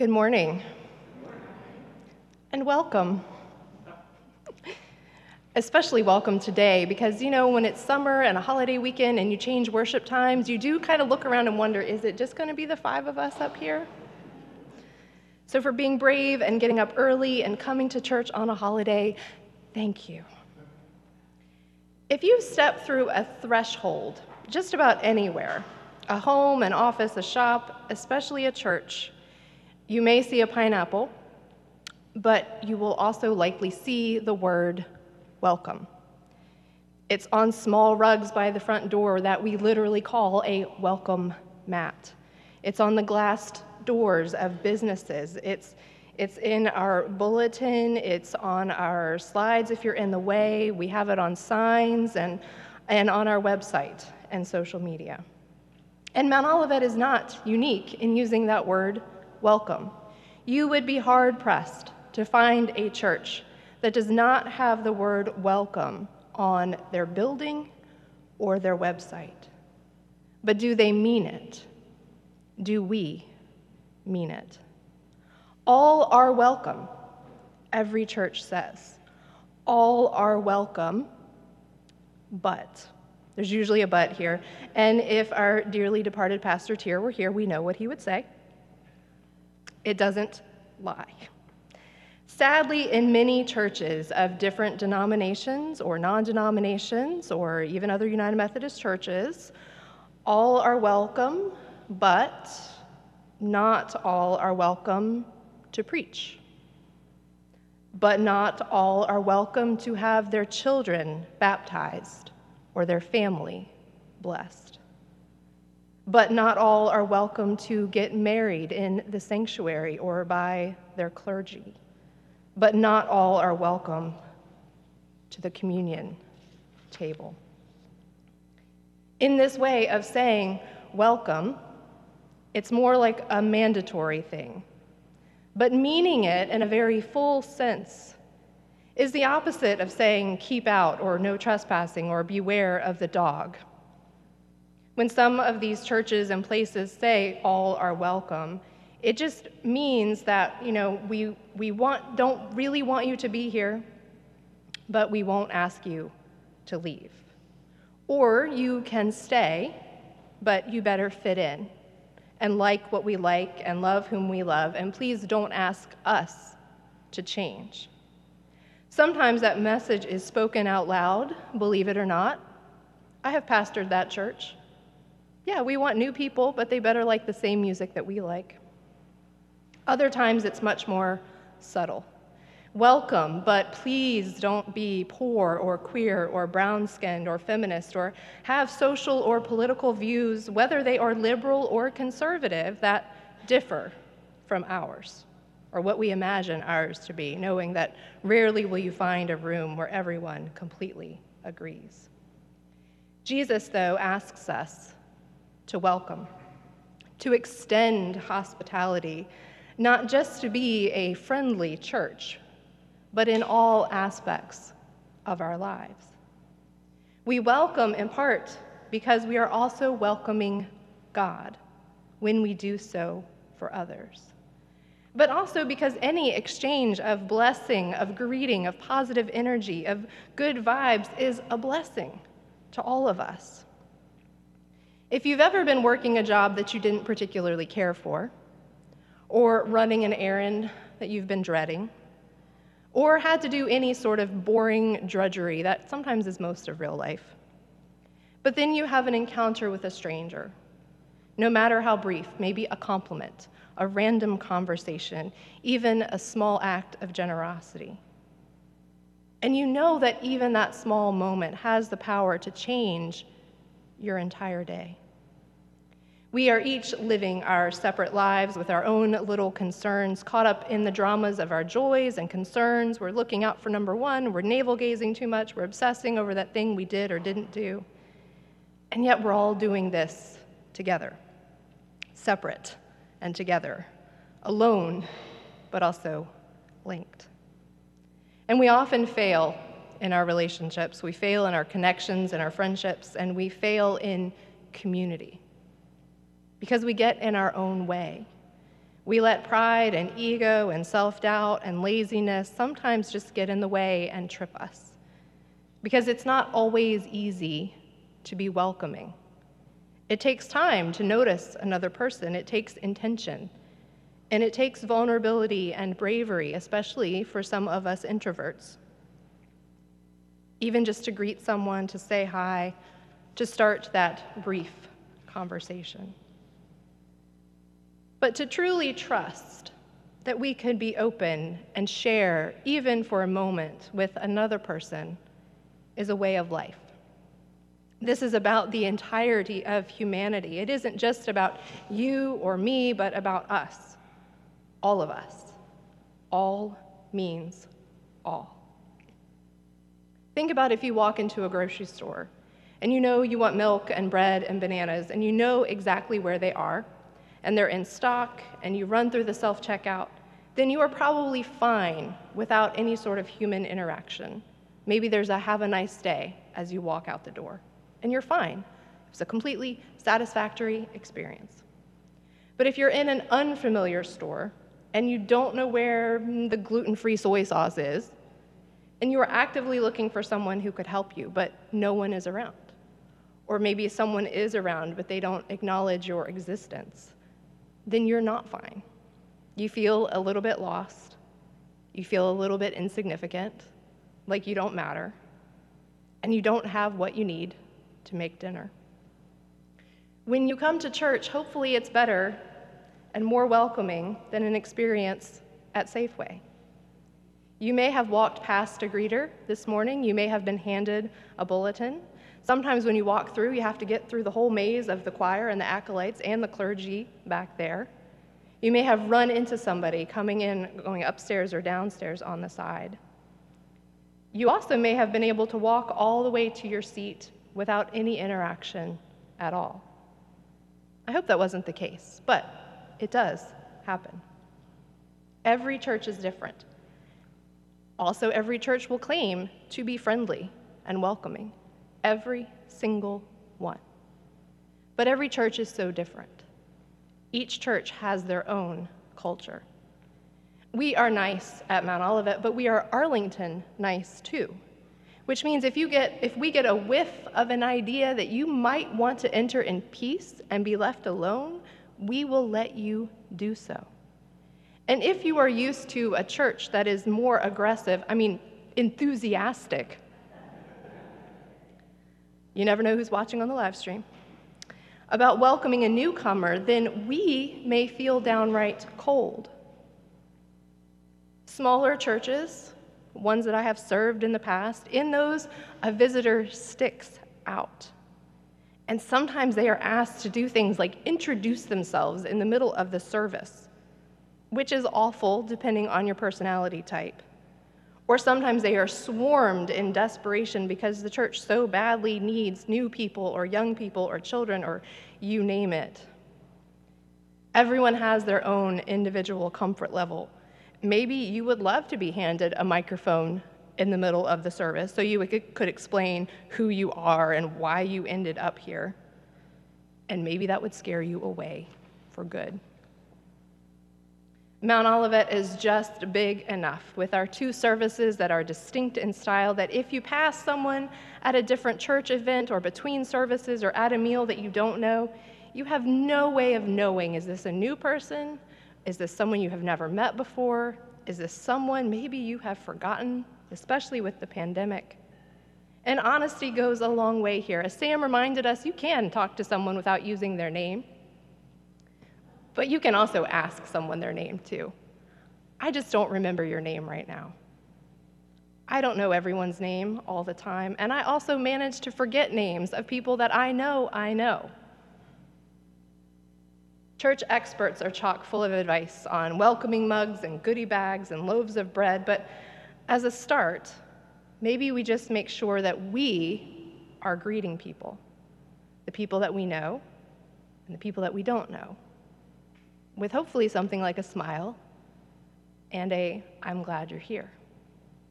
Good morning. And welcome. Especially welcome today because, you know, when it's summer and a holiday weekend and you change worship times, you do kind of look around and wonder is it just going to be the five of us up here? So, for being brave and getting up early and coming to church on a holiday, thank you. If you step through a threshold just about anywhere, a home, an office, a shop, especially a church, you may see a pineapple, but you will also likely see the word welcome. It's on small rugs by the front door that we literally call a welcome mat. It's on the glassed doors of businesses. It's, it's in our bulletin, it's on our slides if you're in the way. We have it on signs and, and on our website and social media. And Mount Olivet is not unique in using that word welcome. You would be hard pressed to find a church that does not have the word welcome on their building or their website. But do they mean it? Do we mean it? All are welcome, every church says. All are welcome, but. There's usually a but here. And if our dearly departed Pastor Tier were here, we know what he would say. It doesn't lie. Sadly, in many churches of different denominations or non denominations, or even other United Methodist churches, all are welcome, but not all are welcome to preach. But not all are welcome to have their children baptized or their family blessed. But not all are welcome to get married in the sanctuary or by their clergy but not all are welcome to the communion table. In this way of saying welcome, it's more like a mandatory thing. But meaning it in a very full sense is the opposite of saying keep out or no trespassing or beware of the dog. When some of these churches and places say all are welcome, it just means that, you know, we, we want, don't really want you to be here, but we won't ask you to leave. Or you can stay, but you better fit in and like what we like and love whom we love, and please don't ask us to change. Sometimes that message is spoken out loud, believe it or not. I have pastored that church. Yeah, we want new people, but they better like the same music that we like. Other times it's much more subtle. Welcome, but please don't be poor or queer or brown skinned or feminist or have social or political views, whether they are liberal or conservative, that differ from ours or what we imagine ours to be, knowing that rarely will you find a room where everyone completely agrees. Jesus, though, asks us to welcome, to extend hospitality not just to be a friendly church, but in all aspects of our lives. We welcome in part because we are also welcoming God when we do so for others. But also because any exchange of blessing, of greeting, of positive energy, of good vibes is a blessing to all of us. If you've ever been working a job that you didn't particularly care for, or running an errand that you've been dreading, or had to do any sort of boring drudgery that sometimes is most of real life. But then you have an encounter with a stranger, no matter how brief, maybe a compliment, a random conversation, even a small act of generosity. And you know that even that small moment has the power to change your entire day. We are each living our separate lives with our own little concerns, caught up in the dramas of our joys and concerns. We're looking out for number one, we're navel gazing too much, we're obsessing over that thing we did or didn't do. And yet we're all doing this together, separate and together, alone, but also linked. And we often fail in our relationships, we fail in our connections and our friendships, and we fail in community because we get in our own way. We let pride and ego and self doubt and laziness sometimes just get in the way and trip us. Because it's not always easy to be welcoming. It takes time to notice another person, it takes intention. And it takes vulnerability and bravery, especially for some of us introverts. Even just to greet someone, to say hi, to start that brief conversation. But to truly trust that we can be open and share, even for a moment, with another person is a way of life. This is about the entirety of humanity. It isn't just about you or me, but about us, all of us. All means all. Think about if you walk into a grocery store and you know you want milk and bread and bananas, and you know exactly where they are, and they're in stock, and you run through the self checkout, then you are probably fine without any sort of human interaction. Maybe there's a have a nice day as you walk out the door, and you're fine. It's a completely satisfactory experience. But if you're in an unfamiliar store and you don't know where the gluten free soy sauce is, and you are actively looking for someone who could help you, but no one is around, or maybe someone is around, but they don't acknowledge your existence, then you're not fine. You feel a little bit lost. You feel a little bit insignificant, like you don't matter, and you don't have what you need to make dinner. When you come to church, hopefully it's better and more welcoming than an experience at Safeway. You may have walked past a greeter this morning. You may have been handed a bulletin. Sometimes when you walk through, you have to get through the whole maze of the choir and the acolytes and the clergy back there. You may have run into somebody coming in, going upstairs or downstairs on the side. You also may have been able to walk all the way to your seat without any interaction at all. I hope that wasn't the case, but it does happen. Every church is different. Also, every church will claim to be friendly and welcoming. Every single one. But every church is so different. Each church has their own culture. We are nice at Mount Olivet, but we are Arlington nice too. Which means if you get if we get a whiff of an idea that you might want to enter in peace and be left alone, we will let you do so. And if you are used to a church that is more aggressive, I mean enthusiastic you never know who's watching on the live stream, about welcoming a newcomer, then we may feel downright cold. Smaller churches, ones that I have served in the past, in those, a visitor sticks out. And sometimes they are asked to do things like introduce themselves in the middle of the service, which is awful depending on your personality type. Or sometimes they are swarmed in desperation because the church so badly needs new people or young people or children or you name it. Everyone has their own individual comfort level. Maybe you would love to be handed a microphone in the middle of the service so you could explain who you are and why you ended up here. And maybe that would scare you away for good. Mount Olivet is just big enough with our two services that are distinct in style that if you pass someone at a different church event or between services or at a meal that you don't know, you have no way of knowing is this a new person? Is this someone you have never met before? Is this someone maybe you have forgotten, especially with the pandemic? And honesty goes a long way here. As Sam reminded us, you can talk to someone without using their name. But you can also ask someone their name too. I just don't remember your name right now. I don't know everyone's name all the time, and I also manage to forget names of people that I know I know. Church experts are chock full of advice on welcoming mugs and goodie bags and loaves of bread, but as a start, maybe we just make sure that we are greeting people the people that we know and the people that we don't know with hopefully something like a smile and a, I'm glad you're here.